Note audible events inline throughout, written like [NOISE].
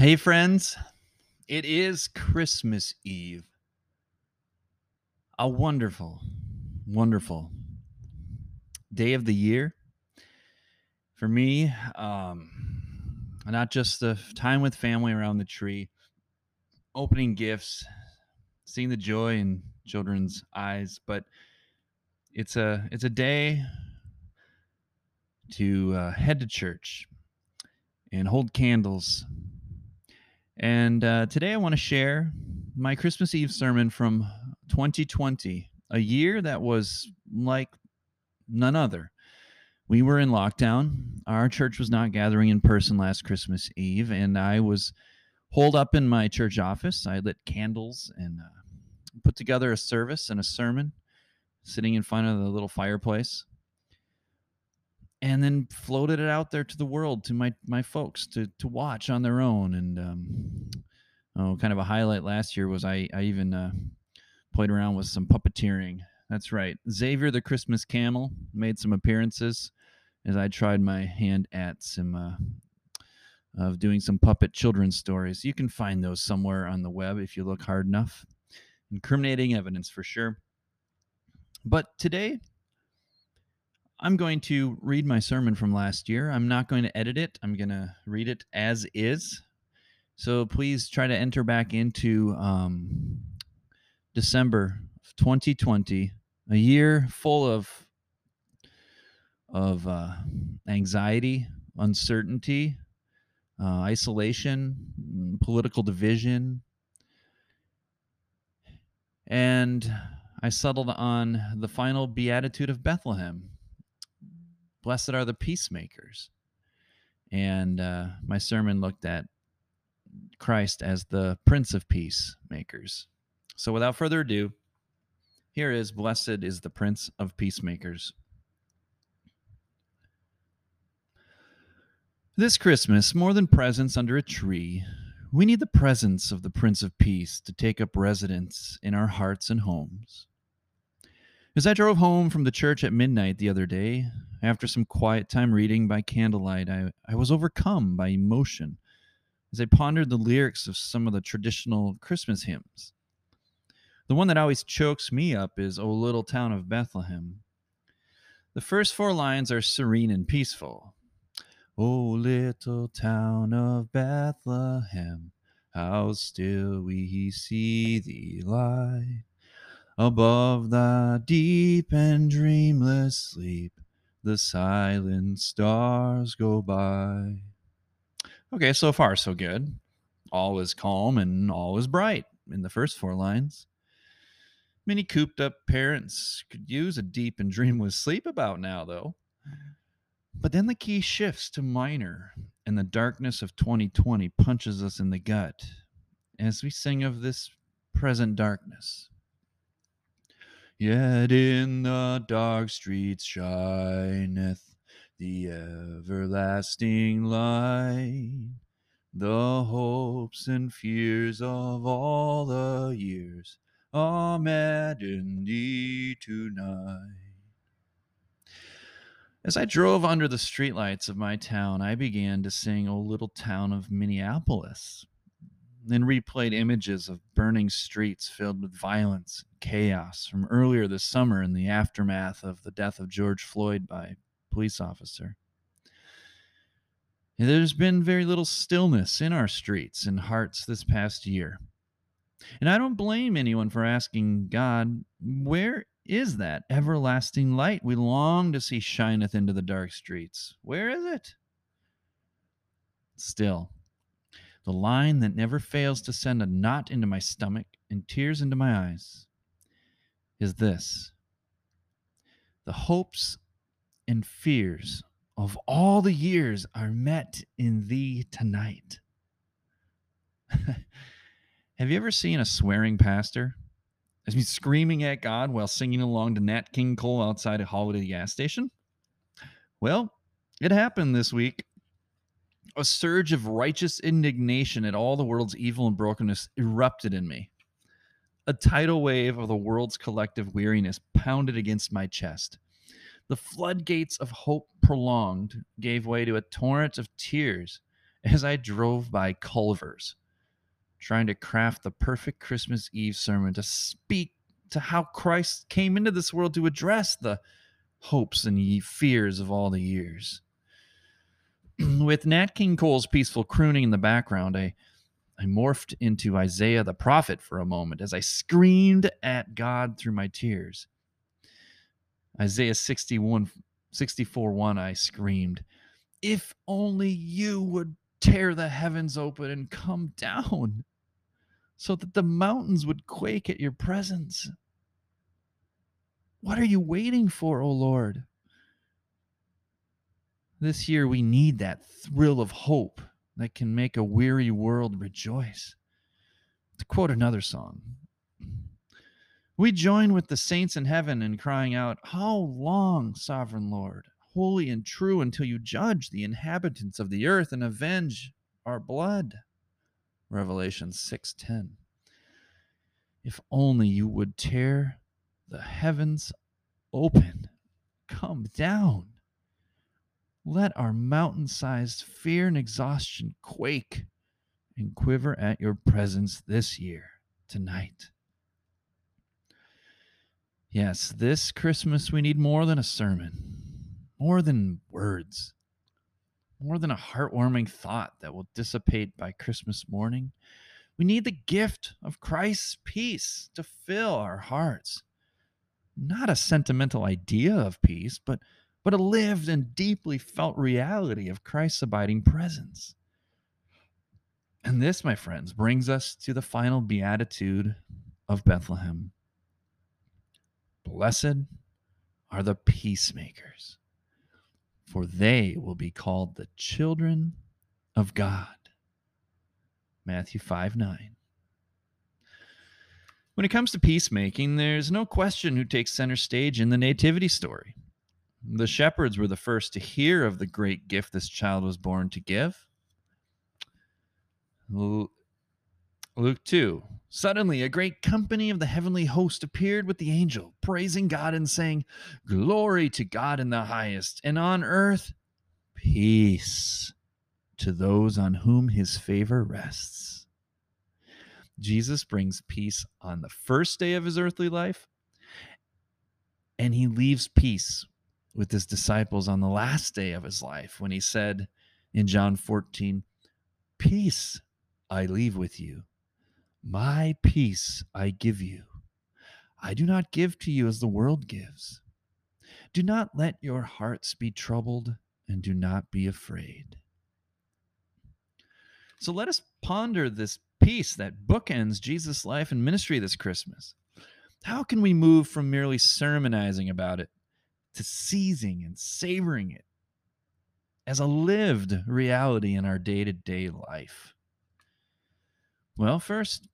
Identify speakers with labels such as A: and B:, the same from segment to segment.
A: Hey, friends, it is Christmas Eve. A wonderful, wonderful day of the year. For me, um, not just the time with family around the tree, opening gifts, seeing the joy in children's eyes, but it's a it's a day to uh, head to church and hold candles and uh, today I want to share my Christmas Eve sermon from 2020, a year that was like none other. We were in lockdown. Our church was not gathering in person last Christmas Eve, and I was holed up in my church office. I lit candles and uh, put together a service and a sermon sitting in front of the little fireplace and then floated it out there to the world to my my folks to to watch on their own. And um, oh kind of a highlight last year was i i even uh, played around with some puppeteering. That's right. Xavier the christmas camel made some appearances as i tried my hand at some uh, of doing some puppet children's stories. You can find those somewhere on the web if you look hard enough. Incriminating evidence for sure. But today I'm going to read my sermon from last year. I'm not going to edit it, I'm going to read it as is. So please try to enter back into um, December of 2020, a year full of of uh, anxiety, uncertainty, uh, isolation, political division, and I settled on the final beatitude of Bethlehem Blessed are the peacemakers. And uh, my sermon looked at Christ as the Prince of Peacemakers. So without further ado, here is Blessed is the Prince of Peacemakers. This Christmas, more than presents under a tree, we need the presence of the Prince of Peace to take up residence in our hearts and homes. As I drove home from the church at midnight the other day, after some quiet time reading by candlelight, I, I was overcome by emotion as I pondered the lyrics of some of the traditional Christmas hymns. The one that always chokes me up is O Little Town of Bethlehem. The first four lines are serene and peaceful. O little town of Bethlehem, how still we see thee lie. Above the deep and dreamless sleep, the silent stars go by. Okay, so far so good. All is calm and all is bright in the first four lines. Many cooped up parents could use a deep and dreamless sleep about now, though. But then the key shifts to minor, and the darkness of 2020 punches us in the gut as we sing of this present darkness. Yet in the dark streets shineth the everlasting light. The hopes and fears of all the years are met in thee tonight. As I drove under the streetlights of my town, I began to sing O Little Town of Minneapolis then replayed images of burning streets filled with violence and chaos from earlier this summer in the aftermath of the death of George Floyd by police officer. There's been very little stillness in our streets and hearts this past year. And I don't blame anyone for asking God, where is that everlasting light we long to see shineth into the dark streets? Where is it? Still, the line that never fails to send a knot into my stomach and tears into my eyes is this the hopes and fears of all the years are met in thee tonight. [LAUGHS] Have you ever seen a swearing pastor? As me screaming at God while singing along to Nat King Cole outside a holiday gas station? Well, it happened this week a surge of righteous indignation at all the world's evil and brokenness erupted in me. A tidal wave of the world's collective weariness pounded against my chest. The floodgates of hope prolonged gave way to a torrent of tears as I drove by Culver's, trying to craft the perfect Christmas Eve sermon to speak to how Christ came into this world to address the hopes and fears of all the years. [CLEARS THROAT] With Nat King Cole's peaceful crooning in the background, I, I morphed into Isaiah the prophet for a moment as I screamed at God through my tears. Isaiah 61, 64 1, I screamed, If only you would tear the heavens open and come down so that the mountains would quake at your presence. What are you waiting for, O Lord? This year, we need that thrill of hope that can make a weary world rejoice. To quote another song, we join with the saints in heaven in crying out, How long, sovereign Lord, holy and true, until you judge the inhabitants of the earth and avenge our blood? Revelation 6:10. If only you would tear the heavens open. Come down. Let our mountain sized fear and exhaustion quake and quiver at your presence this year, tonight. Yes, this Christmas we need more than a sermon, more than words, more than a heartwarming thought that will dissipate by Christmas morning. We need the gift of Christ's peace to fill our hearts not a sentimental idea of peace, but, but a lived and deeply felt reality of Christ's abiding presence. And this, my friends, brings us to the final beatitude of Bethlehem. Blessed are the peacemakers, for they will be called the children of God. Matthew 5 9. When it comes to peacemaking, there's no question who takes center stage in the nativity story. The shepherds were the first to hear of the great gift this child was born to give. Luke 2. Suddenly, a great company of the heavenly host appeared with the angel, praising God and saying, Glory to God in the highest, and on earth, peace to those on whom his favor rests. Jesus brings peace on the first day of his earthly life, and he leaves peace with his disciples on the last day of his life when he said in John 14, Peace I leave with you, my peace I give you. I do not give to you as the world gives. Do not let your hearts be troubled, and do not be afraid. So let us ponder this peace that bookends Jesus' life and ministry this Christmas. How can we move from merely sermonizing about it to seizing and savoring it as a lived reality in our day to day life? Well, first,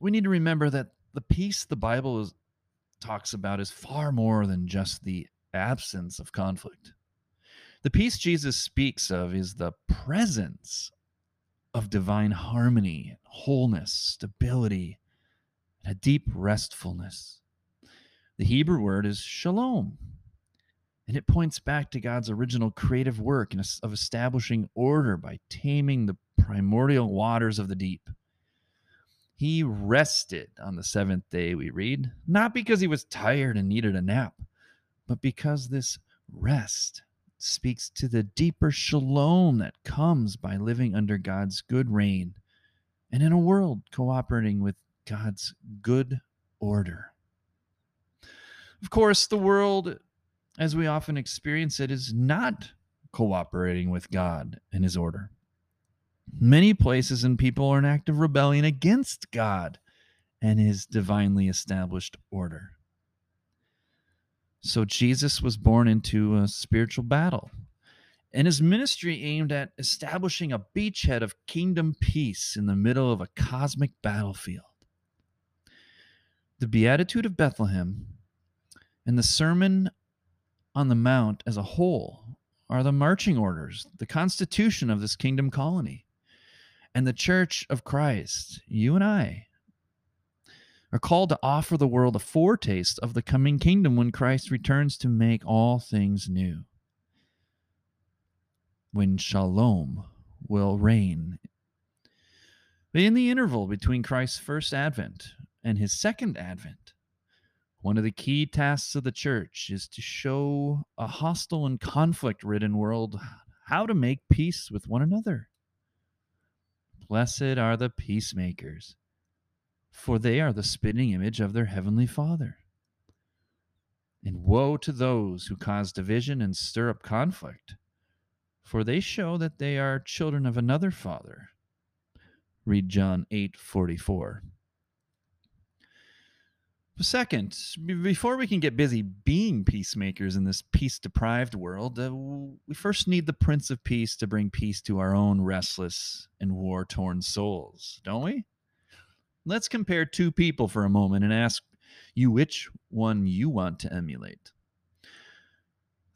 A: we need to remember that the peace the Bible is, talks about is far more than just the absence of conflict. The peace Jesus speaks of is the presence of divine harmony, wholeness, stability, and a deep restfulness. The Hebrew word is shalom, and it points back to God's original creative work of establishing order by taming the primordial waters of the deep. He rested on the seventh day, we read, not because he was tired and needed a nap, but because this rest speaks to the deeper shalom that comes by living under God's good reign and in a world cooperating with God's good order. Of course, the world, as we often experience it, is not cooperating with God and His order. Many places and people are in active rebellion against God and His divinely established order. So Jesus was born into a spiritual battle. And his ministry aimed at establishing a beachhead of kingdom peace in the middle of a cosmic battlefield. The Beatitude of Bethlehem and the Sermon on the Mount as a whole are the marching orders, the constitution of this kingdom colony. And the Church of Christ, you and I, are called to offer the world a foretaste of the coming kingdom when Christ returns to make all things new. When shalom will reign. But in the interval between Christ's first advent and his second advent, one of the key tasks of the church is to show a hostile and conflict ridden world how to make peace with one another. Blessed are the peacemakers, for they are the spitting image of their heavenly Father. And woe to those who cause division and stir up conflict, for they show that they are children of another Father. Read John 8 44. Second, before we can get busy being peacemakers in this peace deprived world, uh, we first need the Prince of Peace to bring peace to our own restless and war torn souls, don't we? Let's compare two people for a moment and ask you which one you want to emulate.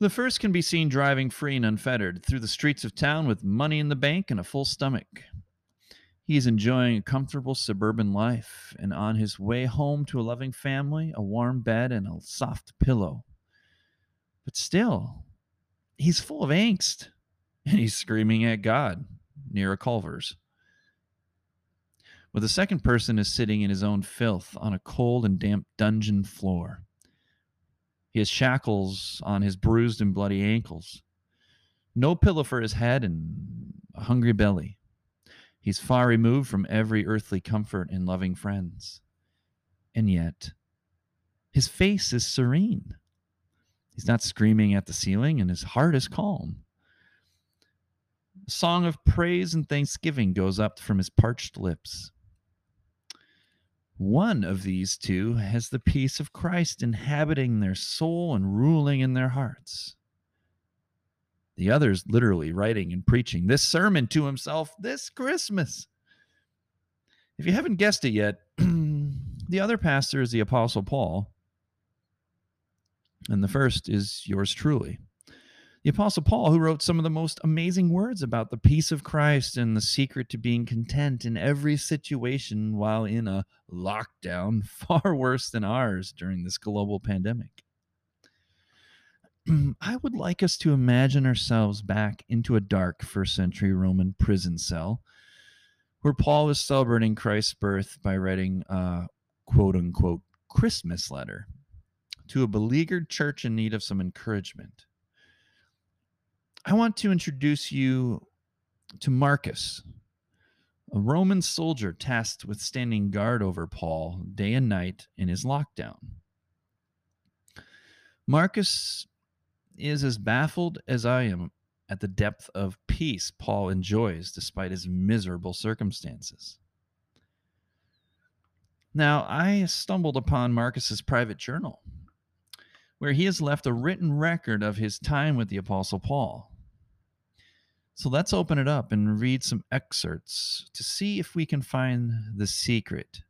A: The first can be seen driving free and unfettered through the streets of town with money in the bank and a full stomach. He is enjoying a comfortable suburban life and on his way home to a loving family, a warm bed, and a soft pillow. But still, he's full of angst and he's screaming at God near a Culver's. But the second person is sitting in his own filth on a cold and damp dungeon floor. He has shackles on his bruised and bloody ankles, no pillow for his head, and a hungry belly. He's far removed from every earthly comfort and loving friends. And yet, his face is serene. He's not screaming at the ceiling, and his heart is calm. A song of praise and thanksgiving goes up from his parched lips. One of these two has the peace of Christ inhabiting their soul and ruling in their hearts. The other's literally writing and preaching this sermon to himself this Christmas. If you haven't guessed it yet, [CLEARS THROAT] the other pastor is the Apostle Paul, and the first is yours truly. The Apostle Paul, who wrote some of the most amazing words about the peace of Christ and the secret to being content in every situation while in a lockdown [LAUGHS] far worse than ours during this global pandemic. [CLEARS THROAT] I would like us to imagine ourselves back into a dark first century Roman prison cell where Paul was celebrating Christ's birth by writing a quote unquote Christmas letter to a beleaguered church in need of some encouragement. I want to introduce you to Marcus, a Roman soldier tasked with standing guard over Paul day and night in his lockdown. Marcus is as baffled as I am at the depth of peace Paul enjoys despite his miserable circumstances. Now, I stumbled upon Marcus's private journal, where he has left a written record of his time with the Apostle Paul. So let's open it up and read some excerpts to see if we can find the secret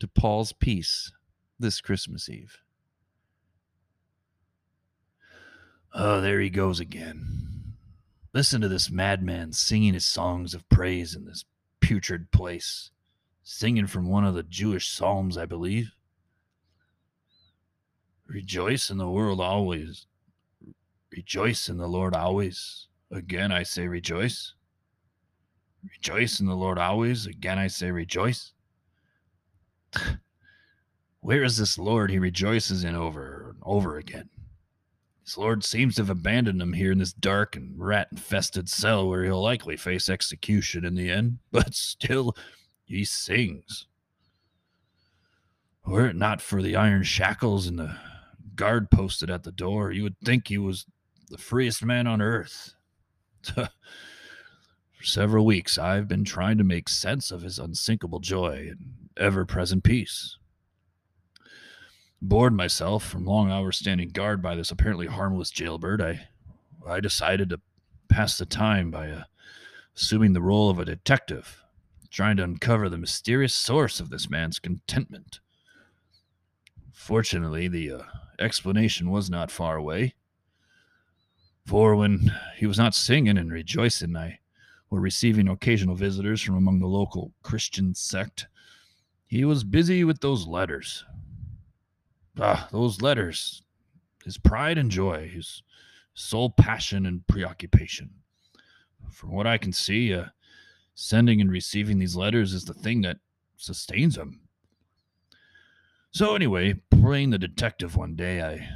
A: to Paul's peace this Christmas Eve. Oh, there he goes again. Listen to this madman singing his songs of praise in this putrid place, singing from one of the Jewish psalms, I believe. Rejoice in the world always. Rejoice in the Lord always. Again, I say rejoice. Rejoice in the Lord always. Again, I say rejoice. [SIGHS] Where is this Lord he rejoices in over and over again? His lord seems to have abandoned him here in this dark and rat infested cell where he'll likely face execution in the end, [LAUGHS] but still, he sings. Were it not for the iron shackles and the guard posted at the door, you would think he was the freest man on earth. [LAUGHS] for several weeks, I've been trying to make sense of his unsinkable joy and ever present peace. Bored myself from long hours standing guard by this apparently harmless jailbird, I, I decided to pass the time by uh, assuming the role of a detective, trying to uncover the mysterious source of this man's contentment. Fortunately, the uh, explanation was not far away. For when he was not singing and rejoicing, I were receiving occasional visitors from among the local Christian sect. He was busy with those letters, Ah, those letters. His pride and joy, his sole passion and preoccupation. from what I can see, uh, sending and receiving these letters is the thing that sustains him. So, anyway, playing the detective one day, I,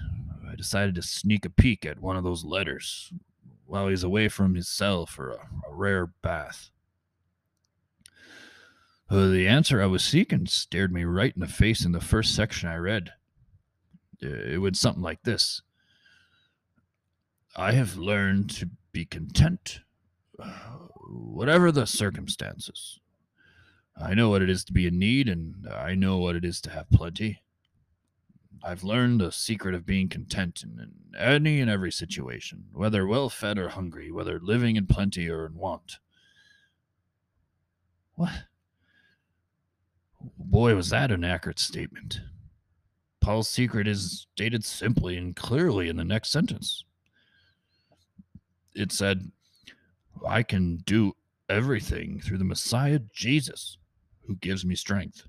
A: I decided to sneak a peek at one of those letters while he's away from his cell for a, a rare bath. Uh, the answer I was seeking stared me right in the face in the first section I read. Uh, it went something like this I have learned to be content, uh, whatever the circumstances. I know what it is to be in need, and I know what it is to have plenty. I've learned the secret of being content in, in any and every situation, whether well fed or hungry, whether living in plenty or in want. What? Boy, was that an accurate statement. Paul's secret is stated simply and clearly in the next sentence. It said, I can do everything through the Messiah Jesus who gives me strength.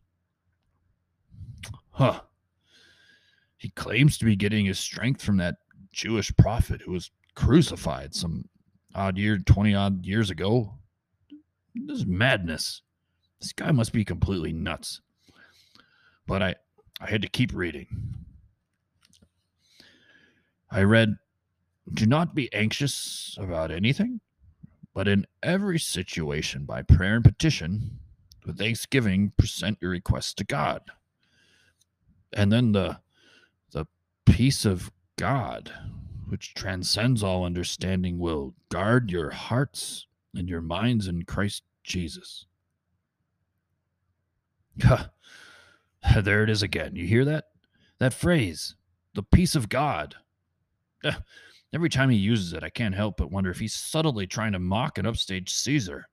A: Huh. He claims to be getting his strength from that Jewish prophet who was crucified some odd year, 20 odd years ago. This is madness. This guy must be completely nuts. But I, I had to keep reading. I read, Do not be anxious about anything, but in every situation, by prayer and petition, with thanksgiving, present your requests to God. And then the the peace of God, which transcends all understanding, will guard your hearts and your minds in Christ Jesus. [LAUGHS] there it is again. You hear that? That phrase, the peace of God. [LAUGHS] Every time he uses it, I can't help but wonder if he's subtly trying to mock and upstage Caesar,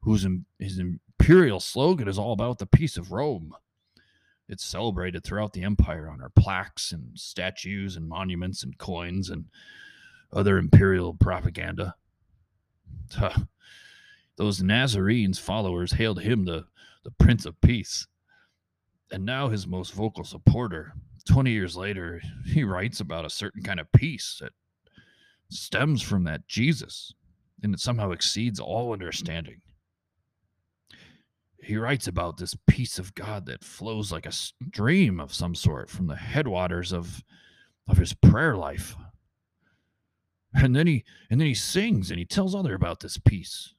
A: whose his imperial slogan is all about the peace of Rome. It's celebrated throughout the empire on our plaques and statues and monuments and coins and other imperial propaganda. [LAUGHS] Those Nazarenes followers hailed him the, the Prince of Peace. And now his most vocal supporter, 20 years later, he writes about a certain kind of peace that stems from that Jesus and it somehow exceeds all understanding he writes about this peace of God that flows like a stream of some sort from the headwaters of of his prayer life. And then he and then he sings and he tells other about this peace.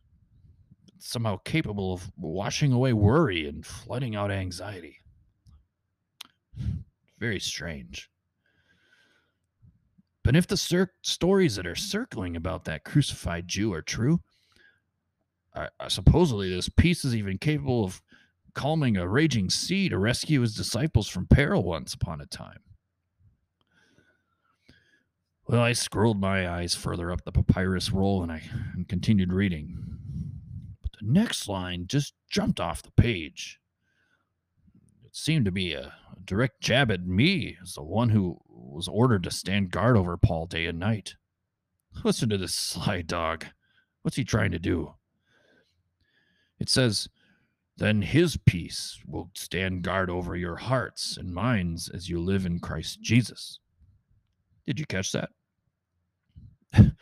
A: somehow capable of washing away worry and flooding out anxiety. Very strange. But if the cir- stories that are circling about that crucified Jew are true, supposedly this peace is even capable of calming a raging sea to rescue his disciples from peril once upon a time. Well, I scrolled my eyes further up the papyrus roll and I and continued reading. But the next line just jumped off the page. Seemed to be a direct jab at me as the one who was ordered to stand guard over Paul day and night. Listen to this sly dog. What's he trying to do? It says, Then his peace will stand guard over your hearts and minds as you live in Christ Jesus. Did you catch that? [LAUGHS]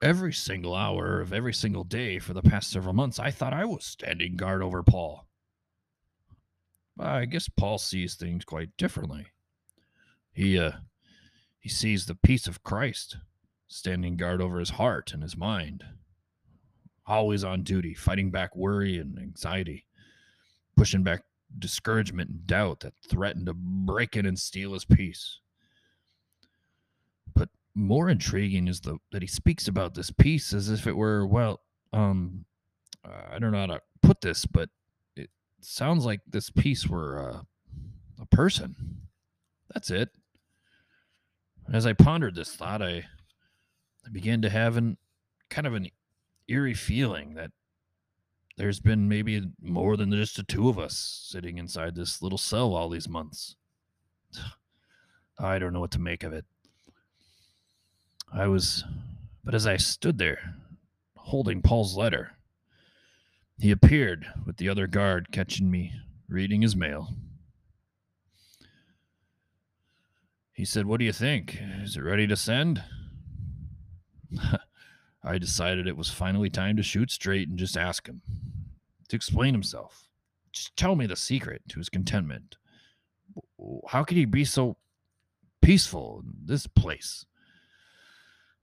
A: every single hour of every single day for the past several months, I thought I was standing guard over Paul. I guess Paul sees things quite differently. He uh he sees the peace of Christ standing guard over his heart and his mind always on duty, fighting back worry and anxiety, pushing back discouragement and doubt that threatened to break in and steal his peace. But more intriguing is the that he speaks about this peace as if it were, well, um, I don't know how to put this, but sounds like this peace were uh, a person. That's it. As I pondered this thought, I I began to have an kind of an eerie feeling that there's been maybe more than just the two of us sitting inside this little cell all these months. I don't know what to make of it. I was, but as I stood there holding Paul's letter, he appeared with the other guard catching me reading his mail. He said, What do you think? Is it ready to send? [LAUGHS]
B: I decided it was finally time to shoot straight and just ask him to explain himself. Just tell me the secret to his contentment. How could he be so peaceful in this place?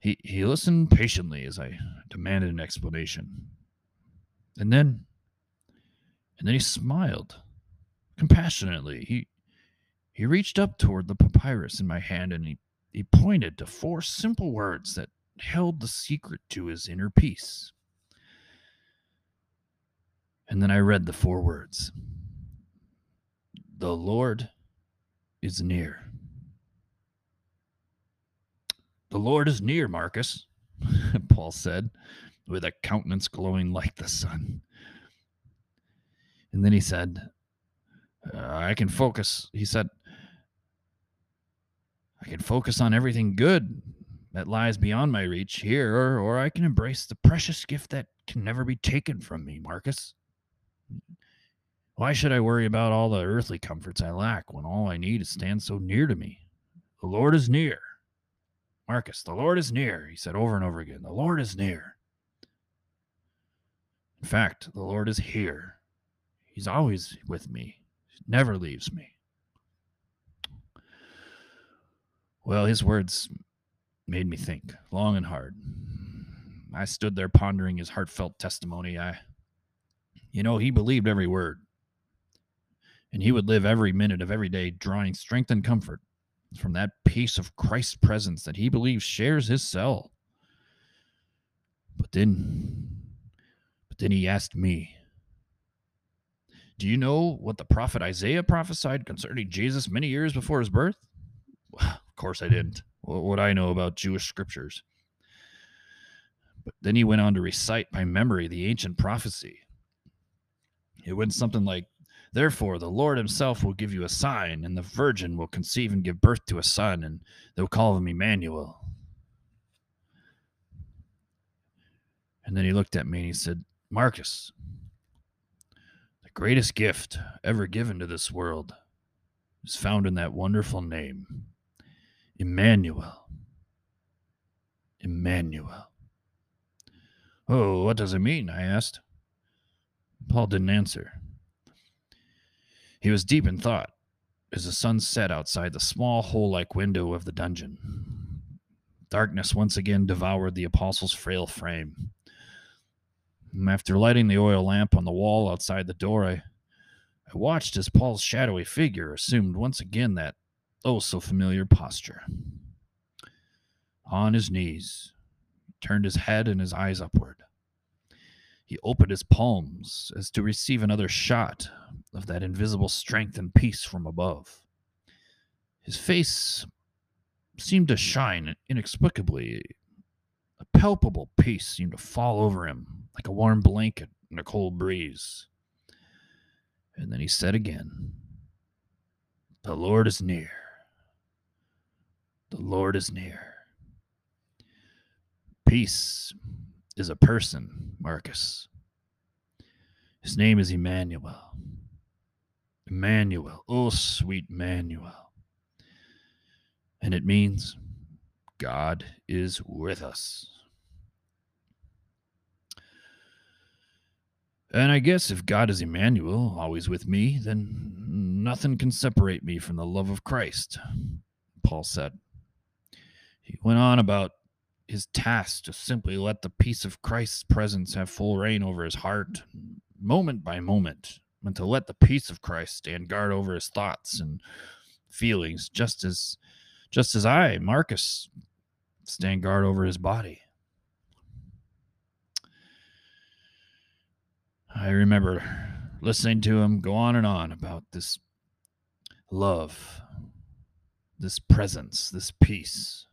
B: He, he listened patiently as I demanded an explanation. And then, and then he smiled compassionately. He, he reached up toward the papyrus in my hand and he, he pointed to four simple words that held the secret to his inner peace. And then I read the four words The Lord is near. The Lord is near, Marcus, [LAUGHS] Paul said, with a countenance glowing like the sun. And then he said, uh, I can focus. He said, I can focus on everything good that lies beyond my reach here, or, or I can embrace the precious gift that can never be taken from me, Marcus. Why should I worry about all the earthly comforts I lack when all I need is stand so near to me? The Lord is near. Marcus, the Lord is near, he said over and over again. The Lord is near. In fact, the Lord is here. He's always with me, he never leaves me. Well, his words made me think long and hard. I stood there pondering his heartfelt testimony. I, you know, he believed every word. And he would live every minute of every day drawing strength and comfort from that peace of Christ's presence that he believes shares his cell. But then, then he asked me, Do you know what the prophet Isaiah prophesied concerning Jesus many years before his birth? Of course I didn't. What would I know about Jewish scriptures? But then he went on to recite by memory the ancient prophecy. It went something like, Therefore, the Lord himself will give you a sign, and the virgin will conceive and give birth to a son, and they'll call him Emmanuel. And then he looked at me and he said, Marcus, the greatest gift ever given to this world is found in that wonderful name, Emmanuel. Emmanuel. Oh, what does it mean? I asked. Paul didn't answer. He was deep in thought as the sun set outside the small hole like window of the dungeon. Darkness once again devoured the apostle's frail frame. After lighting the oil lamp on the wall outside the door, I, I watched as Paul's shadowy figure assumed once again that oh so familiar posture. On his knees, turned his head and his eyes upward. He opened his palms as to receive another shot of that invisible strength and peace from above. His face seemed to shine inexplicably. A palpable peace seemed to fall over him like a warm blanket in a cold breeze. And then he said again, The Lord is near. The Lord is near. Peace is a person, Marcus. His name is Emmanuel. Emmanuel. Oh, sweet Emmanuel. And it means God is with us. And I guess if God is Emmanuel, always with me, then nothing can separate me from the love of Christ, Paul said. He went on about his task to simply let the peace of Christ's presence have full reign over his heart, moment by moment, and to let the peace of Christ stand guard over his thoughts and feelings, just as just as I, Marcus, stand guard over his body. I remember listening to him go on and on about this love, this presence, this peace,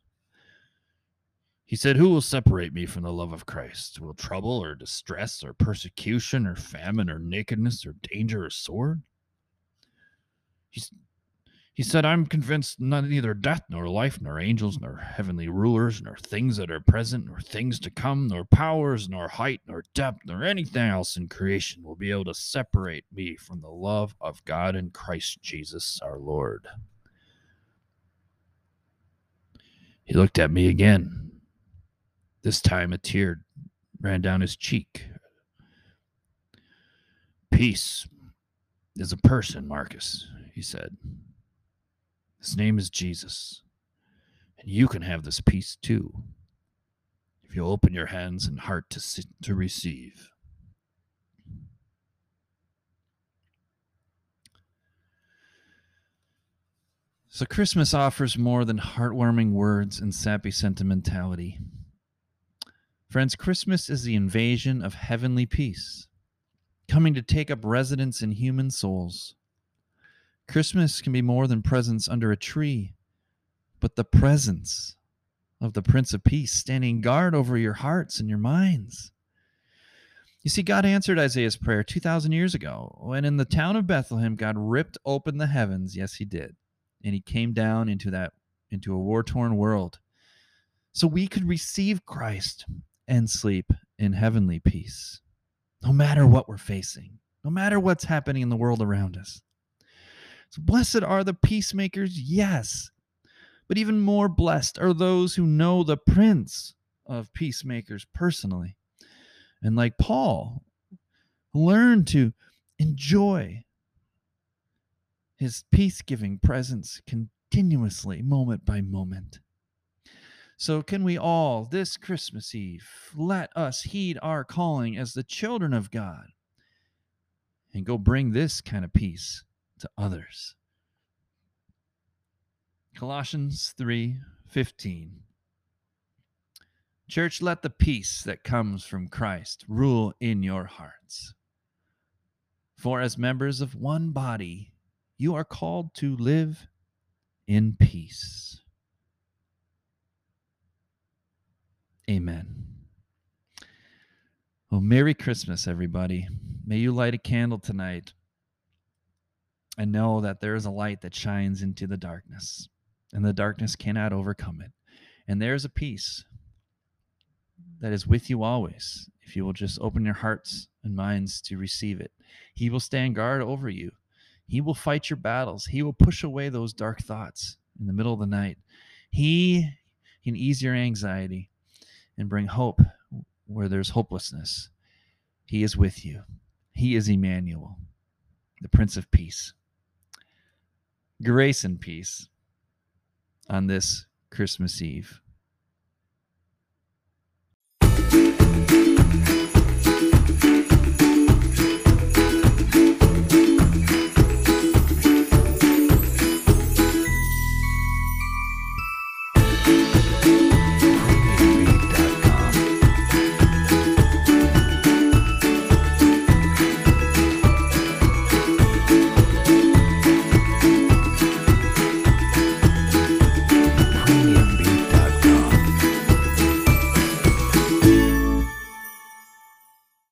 B: he said, Who will separate me from the love of Christ? Will trouble or distress or persecution or famine or nakedness or danger or sword? He's, he said, I'm convinced neither death nor life, nor angels, nor heavenly rulers, nor things that are present, nor things to come, nor powers, nor height, nor depth, nor anything else in creation will be able to separate me from the love of God in Christ Jesus our Lord. He looked at me again This time a tear ran down his cheek. Peace is a person, Marcus, he said. His name is Jesus. And you can have this peace too, if you open your hands and heart to, to receive.
A: So, Christmas offers more than heartwarming words and sappy sentimentality. Friends, Christmas is the invasion of heavenly peace, coming to take up residence in human souls. Christmas can be more than presents under a tree, but the presence of the Prince of Peace standing guard over your hearts and your minds. You see, God answered Isaiah's prayer 2,000 years ago when in the town of Bethlehem, God ripped open the heavens. Yes, He did and he came down into that into a war-torn world so we could receive Christ and sleep in heavenly peace no matter what we're facing no matter what's happening in the world around us blessed are the peacemakers yes but even more blessed are those who know the prince of peacemakers personally and like Paul learn to enjoy his peace giving presence continuously, moment by moment. So, can we all, this Christmas Eve, let us heed our calling as the children of God and go bring this kind of peace to others? Colossians 3:15 Church, let the peace that comes from Christ rule in your hearts. For as members of one body, you are called to live in peace. Amen. Well, Merry Christmas, everybody. May you light a candle tonight and know that there is a light that shines into the darkness, and the darkness cannot overcome it. And there is a peace that is with you always if you will just open your hearts and minds to receive it. He will stand guard over you he will fight your battles. He will push away those dark thoughts in the middle of the night. He can ease your anxiety and bring hope where there's hopelessness. He is with you. He is Emmanuel, the Prince of Peace. Grace and peace on this Christmas Eve.